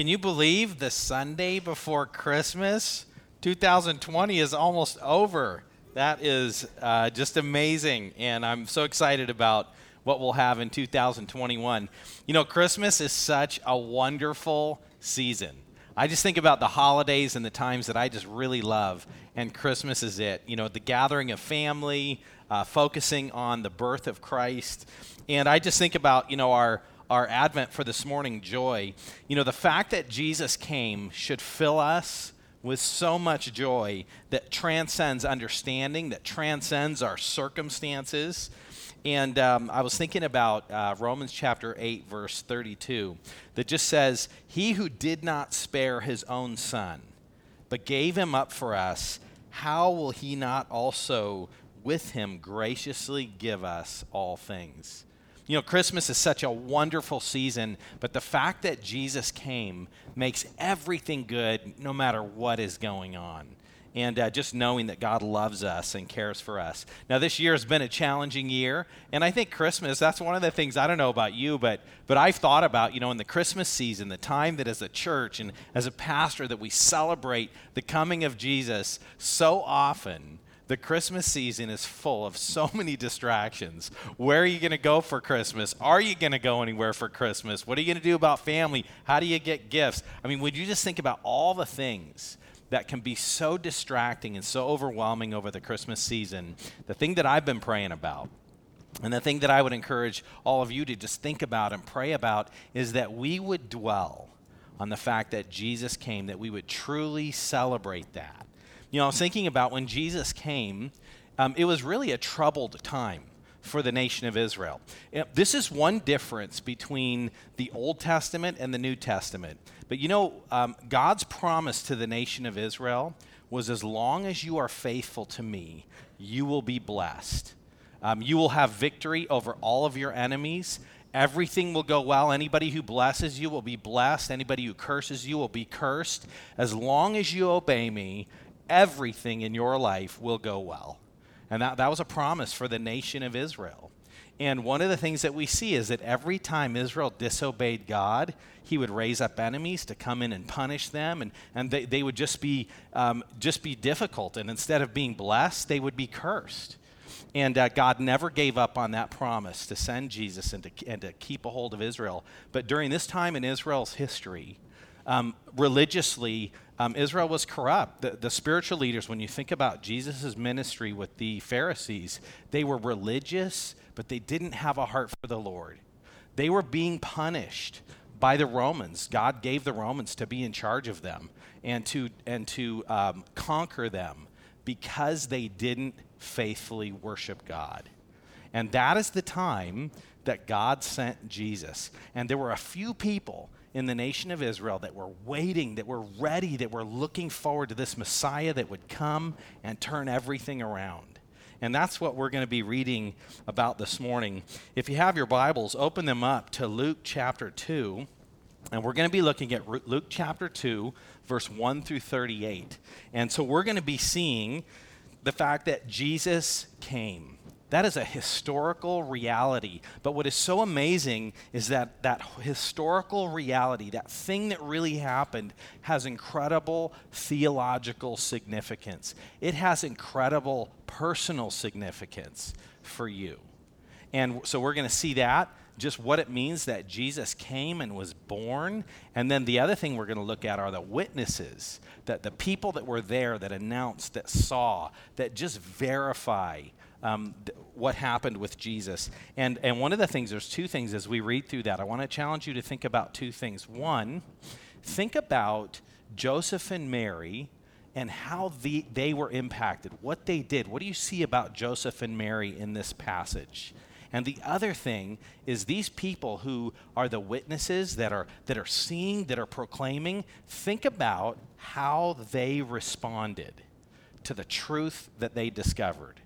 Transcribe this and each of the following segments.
Can you believe the Sunday before Christmas? 2020 is almost over. That is uh, just amazing. And I'm so excited about what we'll have in 2021. You know, Christmas is such a wonderful season. I just think about the holidays and the times that I just really love, and Christmas is it. You know, the gathering of family, uh, focusing on the birth of Christ. And I just think about, you know, our our Advent for this morning joy, you know, the fact that Jesus came should fill us with so much joy that transcends understanding, that transcends our circumstances. And um, I was thinking about uh, Romans chapter 8, verse 32, that just says, He who did not spare his own son, but gave him up for us, how will he not also with him graciously give us all things? You know, Christmas is such a wonderful season, but the fact that Jesus came makes everything good no matter what is going on. And uh, just knowing that God loves us and cares for us. Now, this year has been a challenging year, and I think Christmas, that's one of the things I don't know about you, but, but I've thought about, you know, in the Christmas season, the time that as a church and as a pastor that we celebrate the coming of Jesus so often the Christmas season is full of so many distractions. Where are you going to go for Christmas? Are you going to go anywhere for Christmas? What are you going to do about family? How do you get gifts? I mean, would you just think about all the things that can be so distracting and so overwhelming over the Christmas season? The thing that I've been praying about and the thing that I would encourage all of you to just think about and pray about is that we would dwell on the fact that Jesus came, that we would truly celebrate that you know, I was thinking about when Jesus came, um, it was really a troubled time for the nation of Israel. This is one difference between the Old Testament and the New Testament. But you know, um, God's promise to the nation of Israel was as long as you are faithful to me, you will be blessed. Um, you will have victory over all of your enemies. Everything will go well. Anybody who blesses you will be blessed. Anybody who curses you will be cursed. As long as you obey me, everything in your life will go well. And that, that was a promise for the nation of Israel. And one of the things that we see is that every time Israel disobeyed God, he would raise up enemies to come in and punish them, and, and they, they would just be, um, just be difficult. And instead of being blessed, they would be cursed. And uh, God never gave up on that promise to send Jesus and to, and to keep a hold of Israel. But during this time in Israel's history, um, religiously, um, Israel was corrupt. The, the, spiritual leaders, when you think about Jesus' ministry with the Pharisees, they were religious, but they didn't have a heart for the Lord. They were being punished by the Romans. God gave the Romans to be in charge of them and to, and to um, conquer them because they didn't faithfully worship God. And that is the time that God sent Jesus. And there were a few people in the nation of Israel that were waiting, that were ready, that were looking forward to this Messiah that would come and turn everything around. And that's what we're going to be reading about this morning. If you have your Bibles, open them up to Luke chapter 2. And we're going to be looking at Luke chapter 2, verse 1 through 38. And so we're going to be seeing the fact that Jesus came. That is a historical reality. But what is so amazing is that that historical reality, that thing that really happened, has incredible theological significance. It has incredible personal significance for you. And so we're going to see that, just what it means that Jesus came and was born. And then the other thing we're going to look at are the witnesses, that the people that were there, that announced, that saw, that just verify um, th- what happened with Jesus. And, and one of the things, there's two things as we read through that. I want to challenge you to think about two things. One, think about Joseph and Mary and how the, they were impacted, what they did. What do you see about Joseph and Mary in this passage? And the other thing is these people who are the witnesses that are that are seeing, that are proclaiming, think about how they responded to the truth that they discovered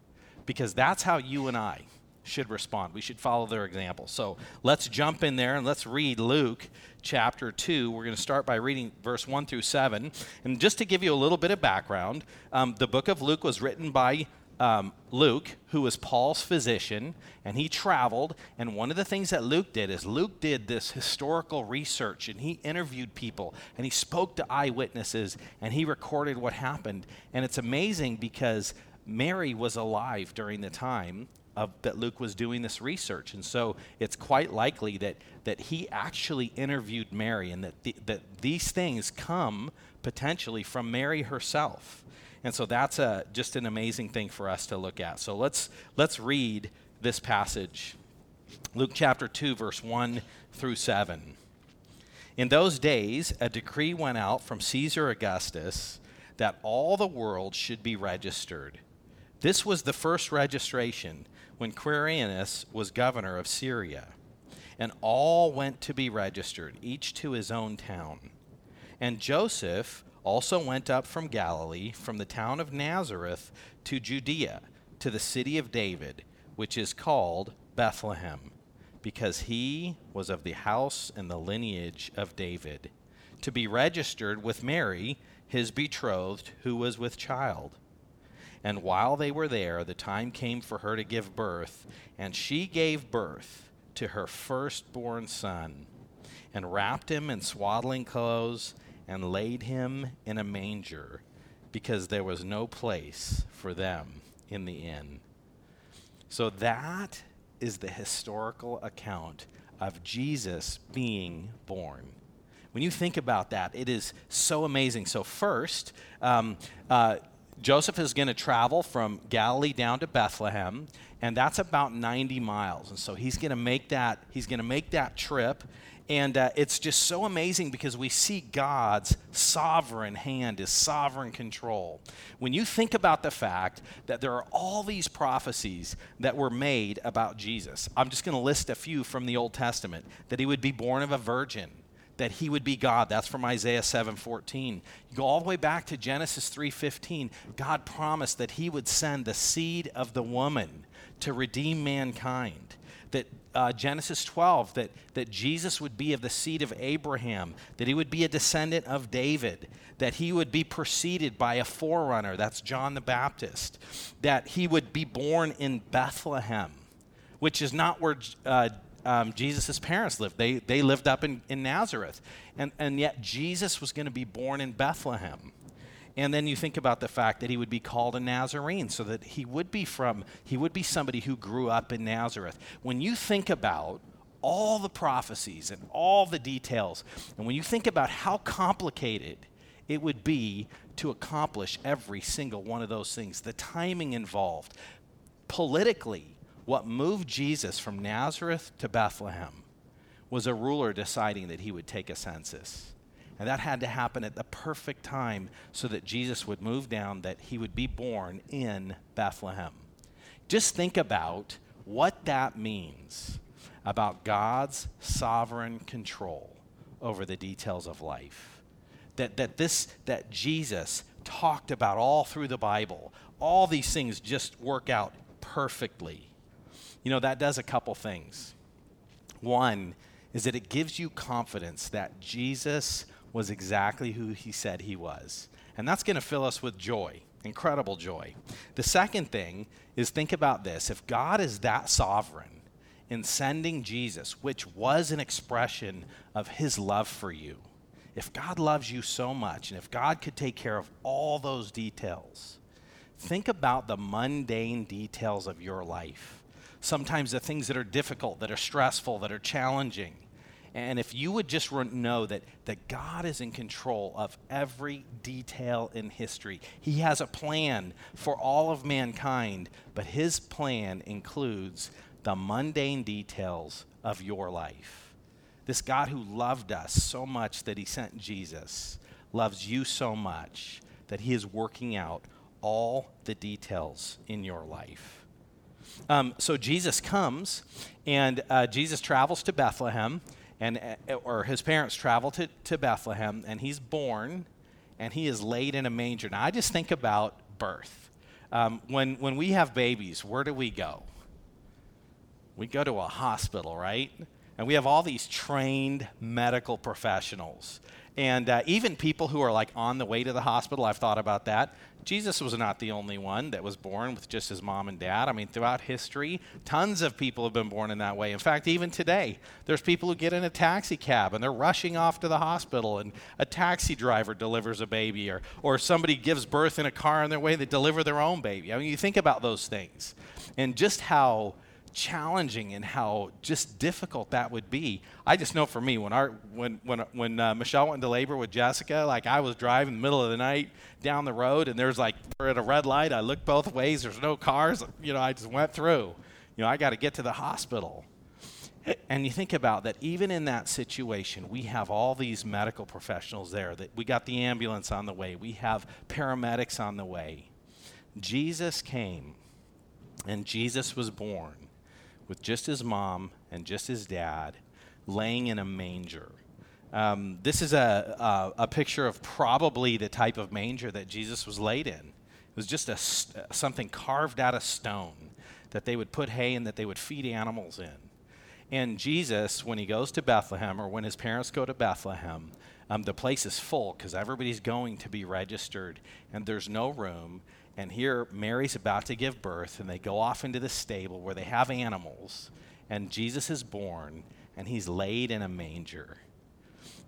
because that's how you and I should respond. We should follow their example. So let's jump in there and let's read Luke chapter 2. We're going to start by reading verse 1 through 7. And just to give you a little bit of background, um, the book of Luke was written by um, Luke, who was Paul's physician, and he traveled. And one of the things that Luke did is Luke did this historical research and he interviewed people and he spoke to eyewitnesses and he recorded what happened. And it's amazing because Mary was alive during the time of, that Luke was doing this research. And so it's quite likely that, that he actually interviewed Mary and that, the, that these things come potentially from Mary herself. And so that's a, just an amazing thing for us to look at. So let's, let's read this passage Luke chapter 2, verse 1 through 7. In those days, a decree went out from Caesar Augustus that all the world should be registered. This was the first registration when Quirinius was governor of Syria. And all went to be registered, each to his own town. And Joseph also went up from Galilee, from the town of Nazareth to Judea, to the city of David, which is called Bethlehem, because he was of the house and the lineage of David, to be registered with Mary, his betrothed, who was with child. And while they were there, the time came for her to give birth, and she gave birth to her firstborn son, and wrapped him in swaddling clothes and laid him in a manger because there was no place for them in the inn. So that is the historical account of Jesus being born. When you think about that, it is so amazing. So, first, um, uh, Joseph is going to travel from Galilee down to Bethlehem, and that's about 90 miles. And so he's going to make that. He's going to make that trip, and uh, it's just so amazing because we see God's sovereign hand, His sovereign control. When you think about the fact that there are all these prophecies that were made about Jesus, I'm just going to list a few from the Old Testament that He would be born of a virgin that he would be God. That's from Isaiah 7:14. You go all the way back to Genesis 3:15. God promised that he would send the seed of the woman to redeem mankind that uh, Genesis 12, that, that Jesus would be of the seed of Abraham, that he would be a descendant of David, that he would be preceded by a forerunner, that's John the Baptist, that he would be born in Bethlehem, which is not where uh, um, Jesus' parents lived. They, they lived up in, in Nazareth. And, and yet Jesus was going to be born in Bethlehem. And then you think about the fact that he would be called a Nazarene, so that he would be from, he would be somebody who grew up in Nazareth. When you think about all the prophecies and all the details, and when you think about how complicated it would be to accomplish every single one of those things, the timing involved, politically, what moved Jesus from Nazareth to Bethlehem was a ruler deciding that he would take a census. And that had to happen at the perfect time so that Jesus would move down, that he would be born in Bethlehem. Just think about what that means about God's sovereign control over the details of life. That, that this that Jesus talked about all through the Bible, all these things just work out perfectly. You know, that does a couple things. One is that it gives you confidence that Jesus was exactly who he said he was. And that's going to fill us with joy, incredible joy. The second thing is think about this if God is that sovereign in sending Jesus, which was an expression of his love for you, if God loves you so much, and if God could take care of all those details, think about the mundane details of your life. Sometimes the things that are difficult, that are stressful, that are challenging. And if you would just know that, that God is in control of every detail in history, He has a plan for all of mankind, but His plan includes the mundane details of your life. This God who loved us so much that He sent Jesus loves you so much that He is working out all the details in your life. Um, so Jesus comes, and uh, Jesus travels to Bethlehem and uh, or his parents travel to, to Bethlehem, and he's born, and he is laid in a manger. Now, I just think about birth. Um, when when we have babies, where do we go? We go to a hospital, right? And we have all these trained medical professionals. And uh, even people who are like on the way to the hospital, I've thought about that. Jesus was not the only one that was born with just his mom and dad. I mean, throughout history, tons of people have been born in that way. In fact, even today, there's people who get in a taxi cab and they're rushing off to the hospital, and a taxi driver delivers a baby, or, or somebody gives birth in a car on their way, they deliver their own baby. I mean, you think about those things and just how challenging and how just difficult that would be. I just know for me when our when when when uh, Michelle went into labor with Jessica, like I was driving in the middle of the night down the road, and there's like we're at a red light. I looked both ways. There's no cars. You know, I just went through. You know, I got to get to the hospital. And you think about that, even in that situation, we have all these medical professionals there. That we got the ambulance on the way, we have paramedics on the way. Jesus came, and Jesus was born with just his mom and just his dad laying in a manger. Um, this is a, a, a, picture of probably the type of manger that Jesus was laid in. It was just a, something carved out of stone that they would put hay in that they would feed animals in. And Jesus, when he goes to Bethlehem or when his parents go to Bethlehem, um, the place is full because everybody's going to be registered and there's no room. And here, Mary's about to give birth, and they go off into the stable where they have animals, and Jesus is born, and he's laid in a manger.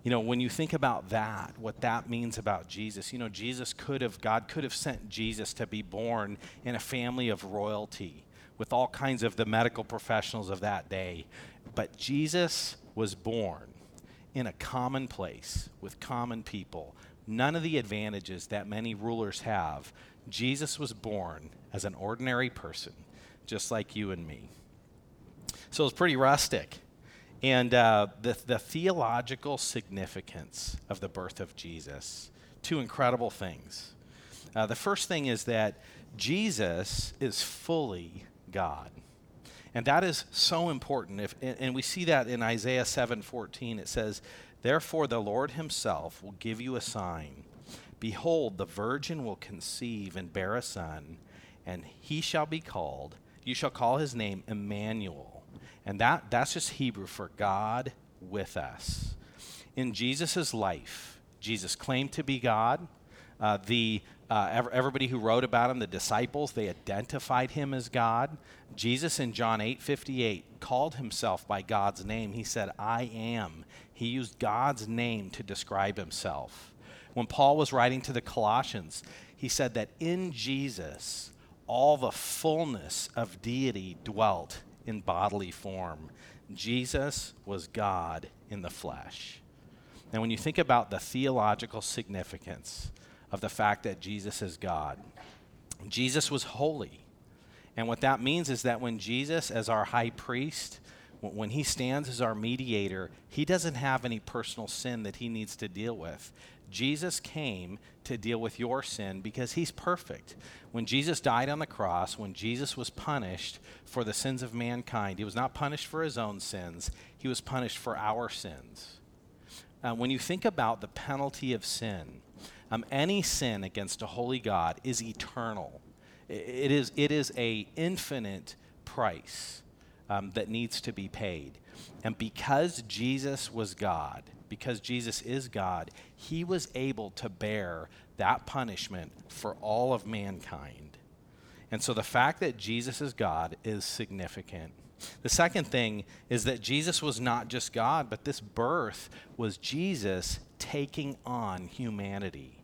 You know, when you think about that, what that means about Jesus, you know, Jesus could have, God could have sent Jesus to be born in a family of royalty with all kinds of the medical professionals of that day. But Jesus was born in a common place with common people. None of the advantages that many rulers have Jesus was born as an ordinary person, just like you and me. So it's pretty rustic. And uh, the, the theological significance of the birth of Jesus, two incredible things. Uh, the first thing is that Jesus is fully God. And that is so important. If, and we see that in Isaiah 7:14. It says, Therefore the Lord himself will give you a sign. Behold, the virgin will conceive and bear a son, and he shall be called, you shall call his name Emmanuel. And that, that's just Hebrew for God with us. In Jesus' life, Jesus claimed to be God. Uh, the uh, everybody who wrote about him, the disciples, they identified him as God. Jesus in John 8 58 called himself by God's name. He said, I am. He used God's name to describe himself. When Paul was writing to the Colossians, he said that in Jesus, all the fullness of deity dwelt in bodily form. Jesus was God in the flesh. And when you think about the theological significance of the fact that Jesus is God, Jesus was holy. And what that means is that when Jesus, as our high priest, when he stands as our mediator, he doesn't have any personal sin that he needs to deal with. Jesus came to deal with your sin because he's perfect. When Jesus died on the cross, when Jesus was punished for the sins of mankind, he was not punished for his own sins, he was punished for our sins. Uh, when you think about the penalty of sin, um, any sin against a holy God is eternal. It is, it is a infinite price um, that needs to be paid. And because Jesus was God, because Jesus is God, he was able to bear that punishment for all of mankind. And so the fact that Jesus is God is significant. The second thing is that Jesus was not just God, but this birth was Jesus taking on humanity.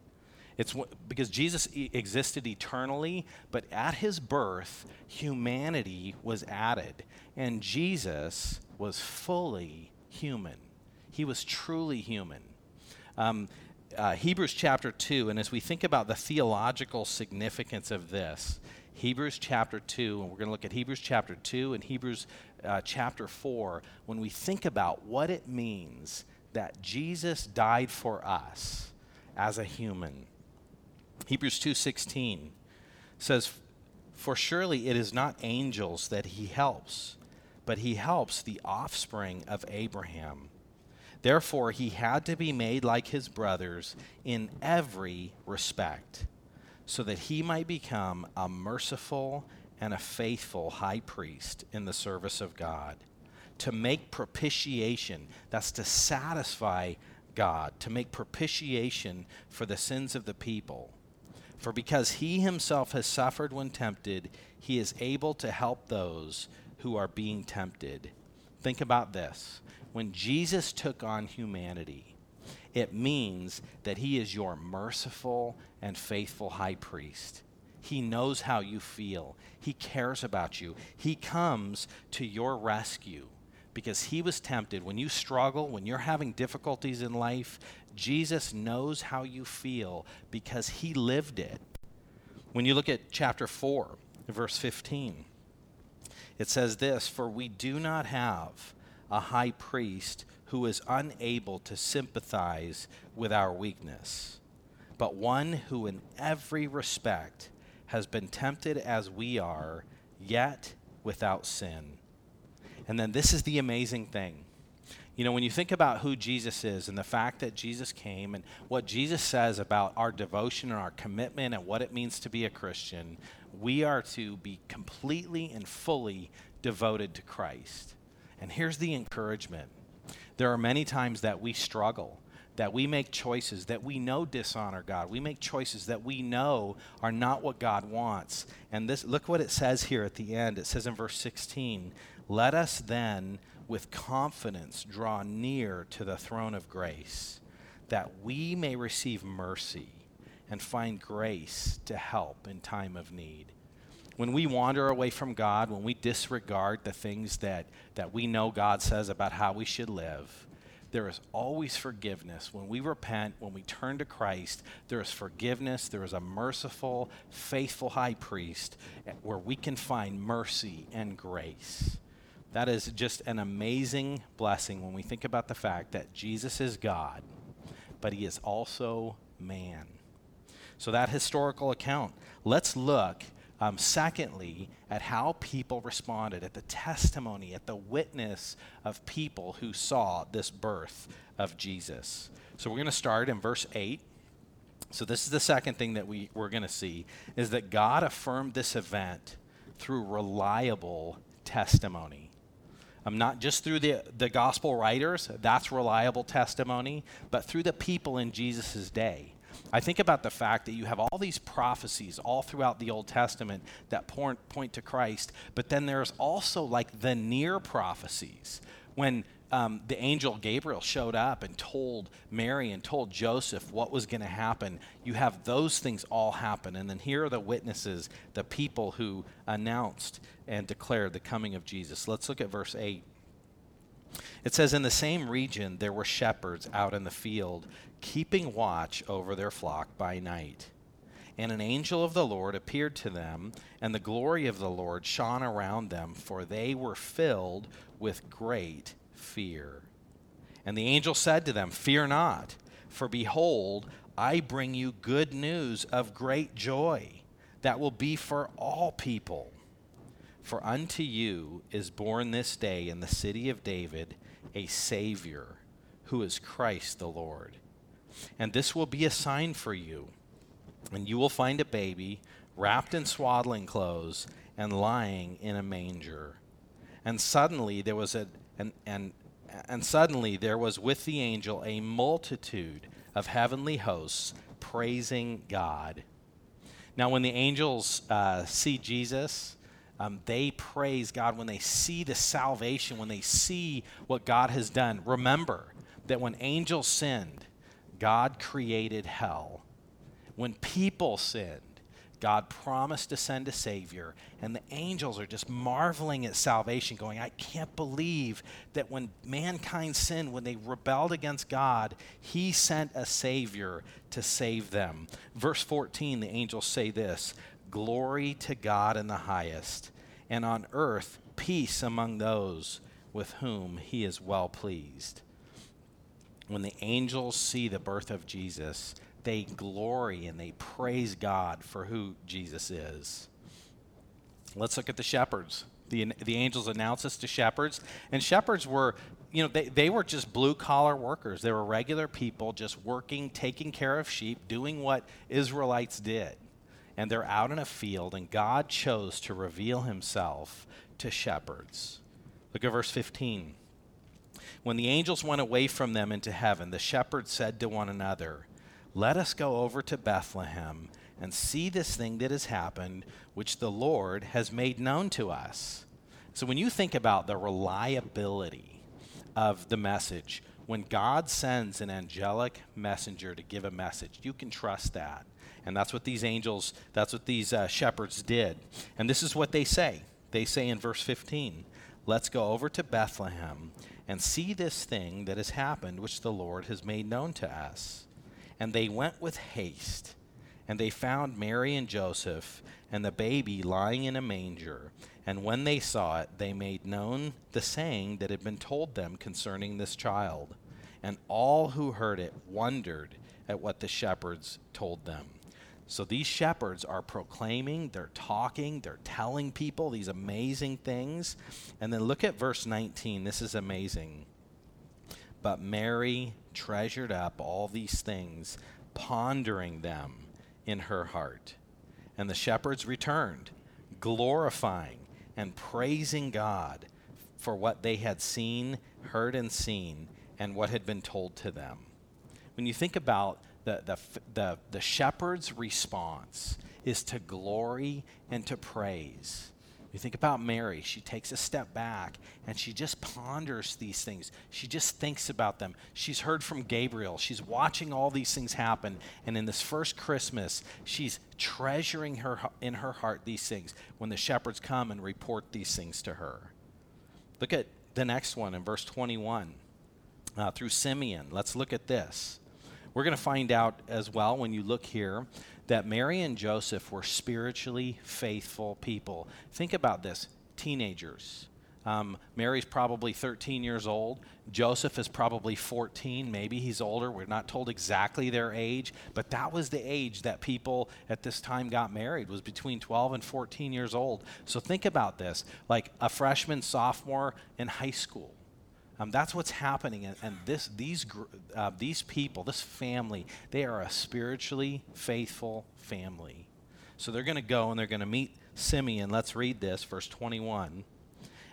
It's because Jesus existed eternally, but at his birth, humanity was added. And Jesus was fully human. He was truly human. Um, uh, Hebrews chapter 2, and as we think about the theological significance of this, Hebrews chapter 2, and we're going to look at Hebrews chapter 2 and Hebrews uh, chapter 4, when we think about what it means that Jesus died for us as a human Hebrews 2:16 says for surely it is not angels that he helps but he helps the offspring of Abraham. Therefore he had to be made like his brothers in every respect so that he might become a merciful and a faithful high priest in the service of God to make propitiation. That's to satisfy God, to make propitiation for the sins of the people. For because he himself has suffered when tempted, he is able to help those who are being tempted. Think about this. When Jesus took on humanity, it means that he is your merciful and faithful high priest. He knows how you feel. He cares about you. He comes to your rescue because he was tempted. When you struggle, when you're having difficulties in life, Jesus knows how you feel because he lived it. When you look at chapter 4, verse 15, it says this For we do not have a high priest who is unable to sympathize with our weakness, but one who in every respect has been tempted as we are, yet without sin. And then this is the amazing thing. You know, when you think about who Jesus is and the fact that Jesus came and what Jesus says about our devotion and our commitment and what it means to be a Christian, we are to be completely and fully devoted to Christ. And here's the encouragement there are many times that we struggle that we make choices that we know dishonor God. We make choices that we know are not what God wants. And this look what it says here at the end. It says in verse 16, "Let us then with confidence draw near to the throne of grace, that we may receive mercy and find grace to help in time of need." When we wander away from God, when we disregard the things that, that we know God says about how we should live, there is always forgiveness. When we repent, when we turn to Christ, there is forgiveness. There is a merciful, faithful high priest where we can find mercy and grace. That is just an amazing blessing when we think about the fact that Jesus is God, but he is also man. So, that historical account, let's look um, secondly, at how people responded, at the testimony, at the witness of people who saw this birth of Jesus. So we're going to start in verse 8. So this is the second thing that we, we're going to see is that God affirmed this event through reliable testimony. Um, not just through the, the gospel writers, that's reliable testimony, but through the people in Jesus' day. I think about the fact that you have all these prophecies all throughout the Old Testament that point, point to Christ, but then there's also like the near prophecies. When um, the angel Gabriel showed up and told Mary and told Joseph what was going to happen, you have those things all happen. And then here are the witnesses, the people who announced and declared the coming of Jesus. Let's look at verse 8. It says, In the same region there were shepherds out in the field, keeping watch over their flock by night. And an angel of the Lord appeared to them, and the glory of the Lord shone around them, for they were filled with great fear. And the angel said to them, Fear not, for behold, I bring you good news of great joy that will be for all people. For unto you is born this day in the city of David a Savior, who is Christ the Lord. And this will be a sign for you. And you will find a baby wrapped in swaddling clothes and lying in a manger. And suddenly there was a and and and suddenly there was with the angel a multitude of heavenly hosts praising God. Now, when the angels uh, see Jesus, um, they praise God when they see the salvation, when they see what God has done. Remember that when angels sinned, God created hell. When people sinned, God promised to send a Savior, and the angels are just marveling at salvation, going, I can't believe that when mankind sinned, when they rebelled against God, He sent a Savior to save them. Verse 14, the angels say this Glory to God in the highest, and on earth peace among those with whom he is well pleased. When the angels see the birth of Jesus, they glory and they praise God for who Jesus is. Let's look at the shepherds. The, the angels announce this to shepherds, and shepherds were, you know, they, they were just blue collar workers. They were regular people just working, taking care of sheep, doing what Israelites did and they're out in a field, and God chose to reveal himself to shepherds. Look at verse 15. When the angels went away from them into heaven, the shepherds said to one another, Let us go over to Bethlehem and see this thing that has happened, which the Lord has made known to us. So when you think about the reliability of the message, when God sends an angelic messenger to give a message, you can trust that. And that's what these angels, that's what these uh, shepherds did. And this is what they say. They say in verse 15, Let's go over to Bethlehem and see this thing that has happened, which the Lord has made known to us. And they went with haste, and they found Mary and Joseph and the baby lying in a manger. And when they saw it, they made known the saying that had been told them concerning this child. And all who heard it wondered at what the shepherds told them. So these shepherds are proclaiming, they're talking, they're telling people these amazing things. And then look at verse 19. This is amazing. But Mary treasured up all these things, pondering them in her heart. And the shepherds returned, glorifying and praising God for what they had seen, heard, and seen, and what had been told to them. When you think about the, the, the, the shepherd's response is to glory and to praise. You think about Mary, she takes a step back and she just ponders these things. She just thinks about them. She's heard from Gabriel. She's watching all these things happen. And in this first Christmas, she's treasuring her in her heart these things when the shepherds come and report these things to her. Look at the next one in verse 21 uh, through Simeon. Let's look at this. We're going to find out as well when you look here that Mary and Joseph were spiritually faithful people. Think about this teenagers. Um, Mary's probably 13 years old. Joseph is probably 14. Maybe he's older. We're not told exactly their age, but that was the age that people at this time got married was between 12 and 14 years old. So think about this, like a freshman, sophomore in high school. Um, that's what's happening, and, and this, these, uh, these people, this family, they are a spiritually faithful family. So they're going to go and they're going to meet Simeon. Let's read this, verse 21.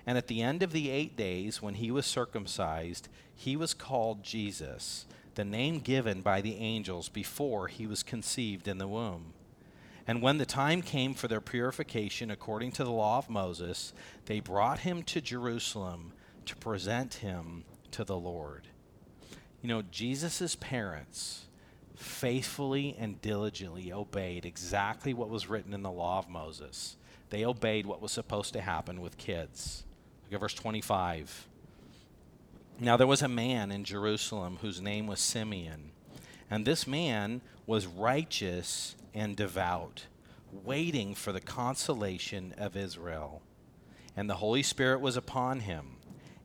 And at the end of the eight days, when he was circumcised, he was called Jesus, the name given by the angels before he was conceived in the womb. And when the time came for their purification according to the law of Moses, they brought him to Jerusalem to present him to the Lord. You know, Jesus' parents faithfully and diligently obeyed exactly what was written in the law of Moses. They obeyed what was supposed to happen with kids. Look at verse 25. Now there was a man in Jerusalem whose name was Simeon, and this man was righteous and devout, waiting for the consolation of Israel. And the Holy Spirit was upon him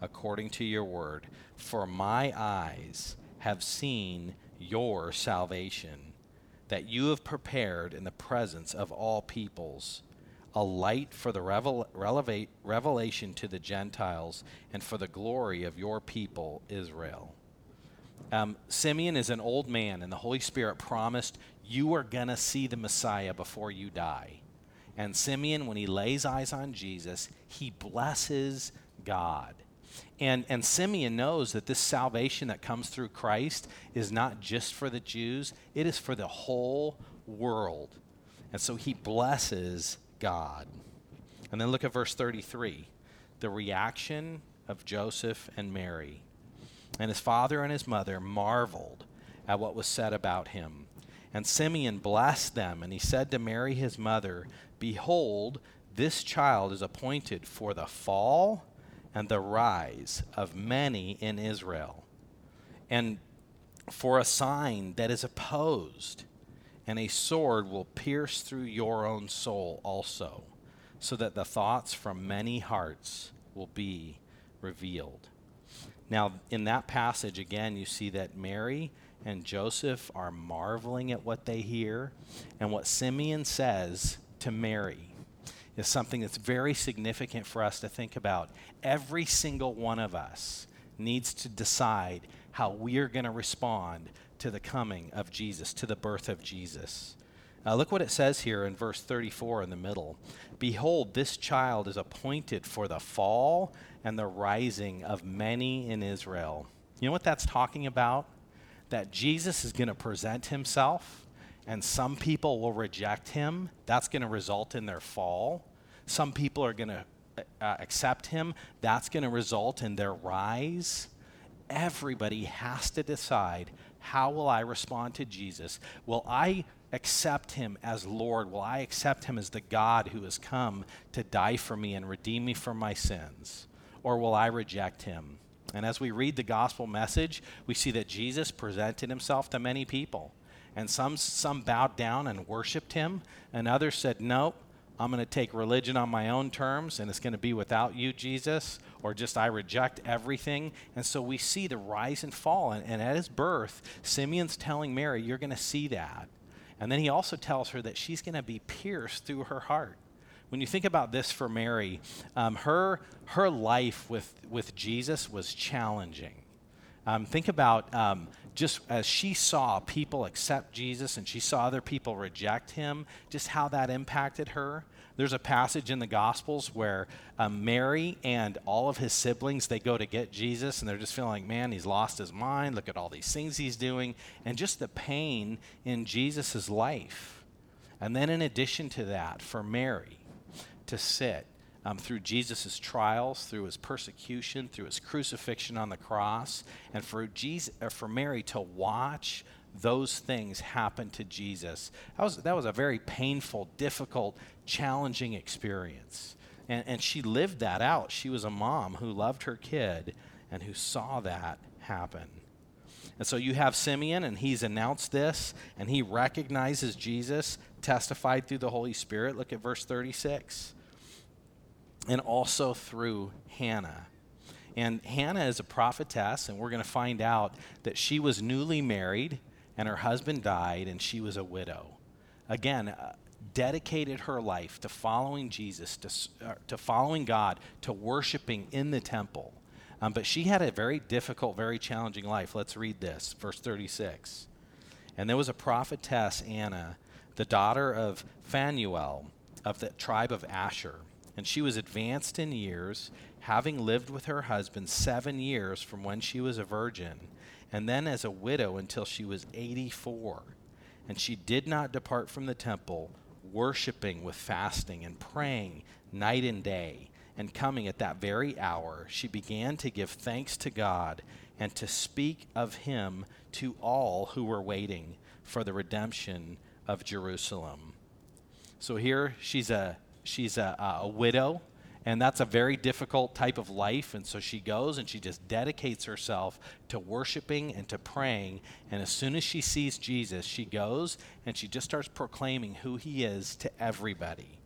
according to your word. For my eyes have seen your salvation, that you have prepared in the presence of all peoples a light for the revel- revelation to the Gentiles and for the glory of your people, Israel. Um, Simeon is an old man, and the Holy Spirit promised, You are going to see the Messiah before you die. And Simeon, when he lays eyes on Jesus, he blesses God. And, and Simeon knows that this salvation that comes through Christ is not just for the Jews, it is for the whole world. And so he blesses God. And then look at verse 33 the reaction of Joseph and Mary. And his father and his mother marveled at what was said about him. And Simeon blessed them, and he said to Mary his mother, Behold, this child is appointed for the fall and the rise of many in Israel, and for a sign that is opposed, and a sword will pierce through your own soul also, so that the thoughts from many hearts will be revealed. Now, in that passage, again, you see that Mary and Joseph are marveling at what they hear. And what Simeon says to Mary is something that's very significant for us to think about. Every single one of us needs to decide how we are going to respond to the coming of Jesus, to the birth of Jesus. Uh, look what it says here in verse 34 in the middle. Behold, this child is appointed for the fall and the rising of many in Israel. You know what that's talking about? That Jesus is going to present himself, and some people will reject him. That's going to result in their fall. Some people are going to uh, accept him. That's going to result in their rise. Everybody has to decide how will I respond to Jesus? Will I accept him as Lord? Will I accept him as the God who has come to die for me and redeem me from my sins? Or will I reject him? And as we read the gospel message, we see that Jesus presented himself to many people. And some, some bowed down and worshiped him, and others said, No, I'm going to take religion on my own terms, and it's going to be without you, Jesus, or just I reject everything. And so we see the rise and fall. And, and at his birth, Simeon's telling Mary, You're going to see that. And then he also tells her that she's going to be pierced through her heart. When you think about this for Mary, um, her, her life with, with Jesus was challenging. Um, think about um, just as she saw people accept Jesus and she saw other people reject him, just how that impacted her. There's a passage in the Gospels where um, Mary and all of his siblings they go to get Jesus, and they're just feeling like, man, he's lost his mind. Look at all these things he's doing, and just the pain in Jesus' life. And then, in addition to that, for Mary to sit um, through Jesus' trials, through his persecution, through his crucifixion on the cross, and for, Jesus, uh, for Mary to watch those things happen to Jesus. That was, that was a very painful, difficult, challenging experience. And, and she lived that out. She was a mom who loved her kid and who saw that happen. And so you have Simeon, and he's announced this, and he recognizes Jesus, testified through the Holy Spirit. Look at verse 36. And also through Hannah. And Hannah is a prophetess, and we're going to find out that she was newly married and her husband died, and she was a widow. Again, uh, dedicated her life to following Jesus, to, uh, to following God, to worshiping in the temple. Um, but she had a very difficult, very challenging life. Let's read this, verse 36. And there was a prophetess, Anna, the daughter of Phanuel of the tribe of Asher. And she was advanced in years, having lived with her husband seven years from when she was a virgin and then as a widow until she was 84. And she did not depart from the temple, worshiping with fasting and praying night and day. And coming at that very hour, she began to give thanks to God and to speak of him to all who were waiting for the redemption of Jerusalem. So here she's a she's a, a widow and that's a very difficult type of life. And so she goes and she just dedicates herself to worshiping and to praying. And as soon as she sees Jesus, she goes and she just starts proclaiming who he is to everybody.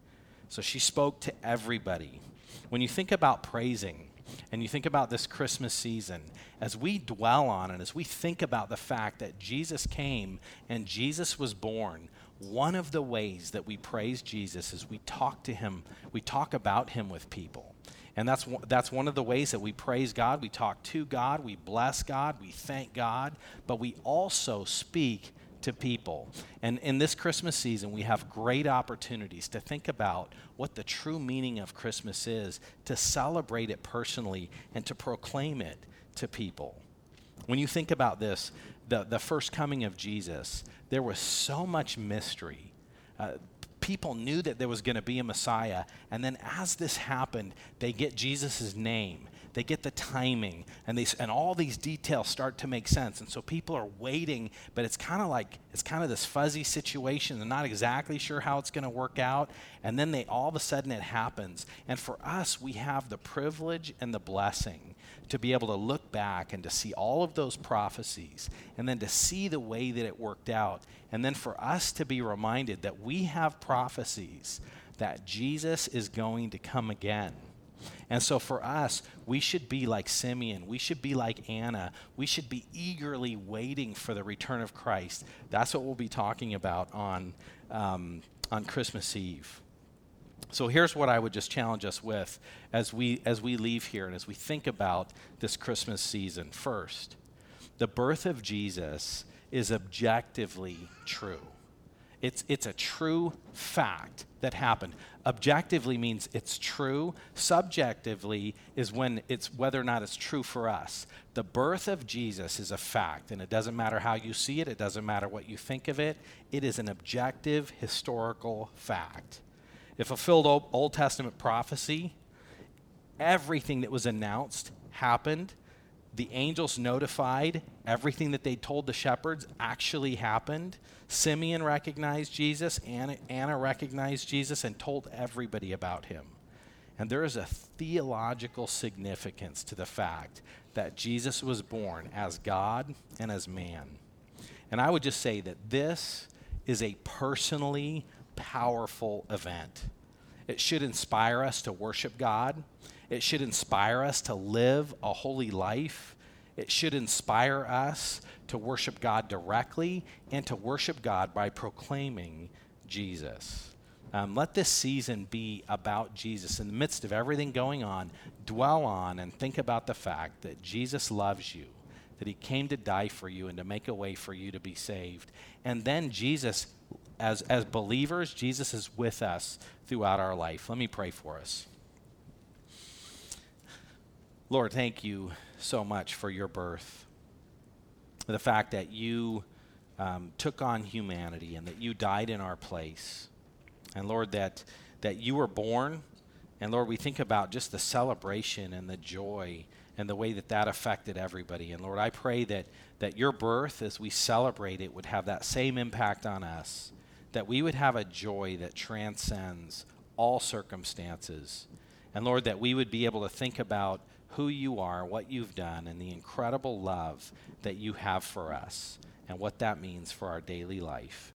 So she spoke to everybody. When you think about praising, and you think about this Christmas season, as we dwell on it, as we think about the fact that Jesus came and Jesus was born, one of the ways that we praise Jesus is we talk to him, we talk about him with people. And that's, that's one of the ways that we praise God. We talk to God, we bless God, we thank God, but we also speak to people. And in this Christmas season, we have great opportunities to think about what the true meaning of Christmas is, to celebrate it personally, and to proclaim it to people. When you think about this, the, the first coming of Jesus, there was so much mystery. Uh, people knew that there was going to be a Messiah. And then as this happened, they get Jesus' name, they get the timing, and, they, and all these details start to make sense. And so people are waiting, but it's kind of like, it's kind of this fuzzy situation. They're not exactly sure how it's going to work out. And then they all of a sudden it happens. And for us, we have the privilege and the blessing to be able to look back and to see all of those prophecies and then to see the way that it worked out. And then for us to be reminded that we have prophecies that Jesus is going to come again. And so for us, we should be like Simeon. We should be like Anna. We should be eagerly waiting for the return of Christ. That's what we'll be talking about on, um, on Christmas Eve. So here's what I would just challenge us with as we, as we leave here and as we think about this Christmas season. First, the birth of Jesus is objectively true. It's, it's a true fact that happened. Objectively means it's true. Subjectively is when it's whether or not it's true for us. The birth of Jesus is a fact, and it doesn't matter how you see it, it doesn't matter what you think of it. It is an objective historical fact. It fulfilled Old, Testament prophecy. Everything that was announced happened the angels notified everything that they told the shepherds actually happened. Simeon recognized Jesus, Anna, Anna recognized Jesus, and told everybody about him. And there is a theological significance to the fact that Jesus was born as God and as man. And I would just say that this is a personally powerful event. It should inspire us to worship God. It should inspire us to live a holy life. It should inspire us to worship God directly and to worship God by proclaiming Jesus. Um, let this season be about Jesus. In the midst of everything going on, dwell on and think about the fact that Jesus loves you, that he came to die for you and to make a way for you to be saved. And then Jesus, as, as believers, Jesus is with us throughout our life. Let me pray for us. Lord, thank you so much for your birth. The fact that you um, took on humanity and that you died in our place. And Lord, that, that you were born. And Lord, we think about just the celebration and the joy and the way that that affected everybody. And Lord, I pray that, that your birth, as we celebrate it, would have that same impact on us, that we would have a joy that transcends all circumstances. And Lord, that we would be able to think about who you are, what you've done, and the incredible love that you have for us, and what that means for our daily life.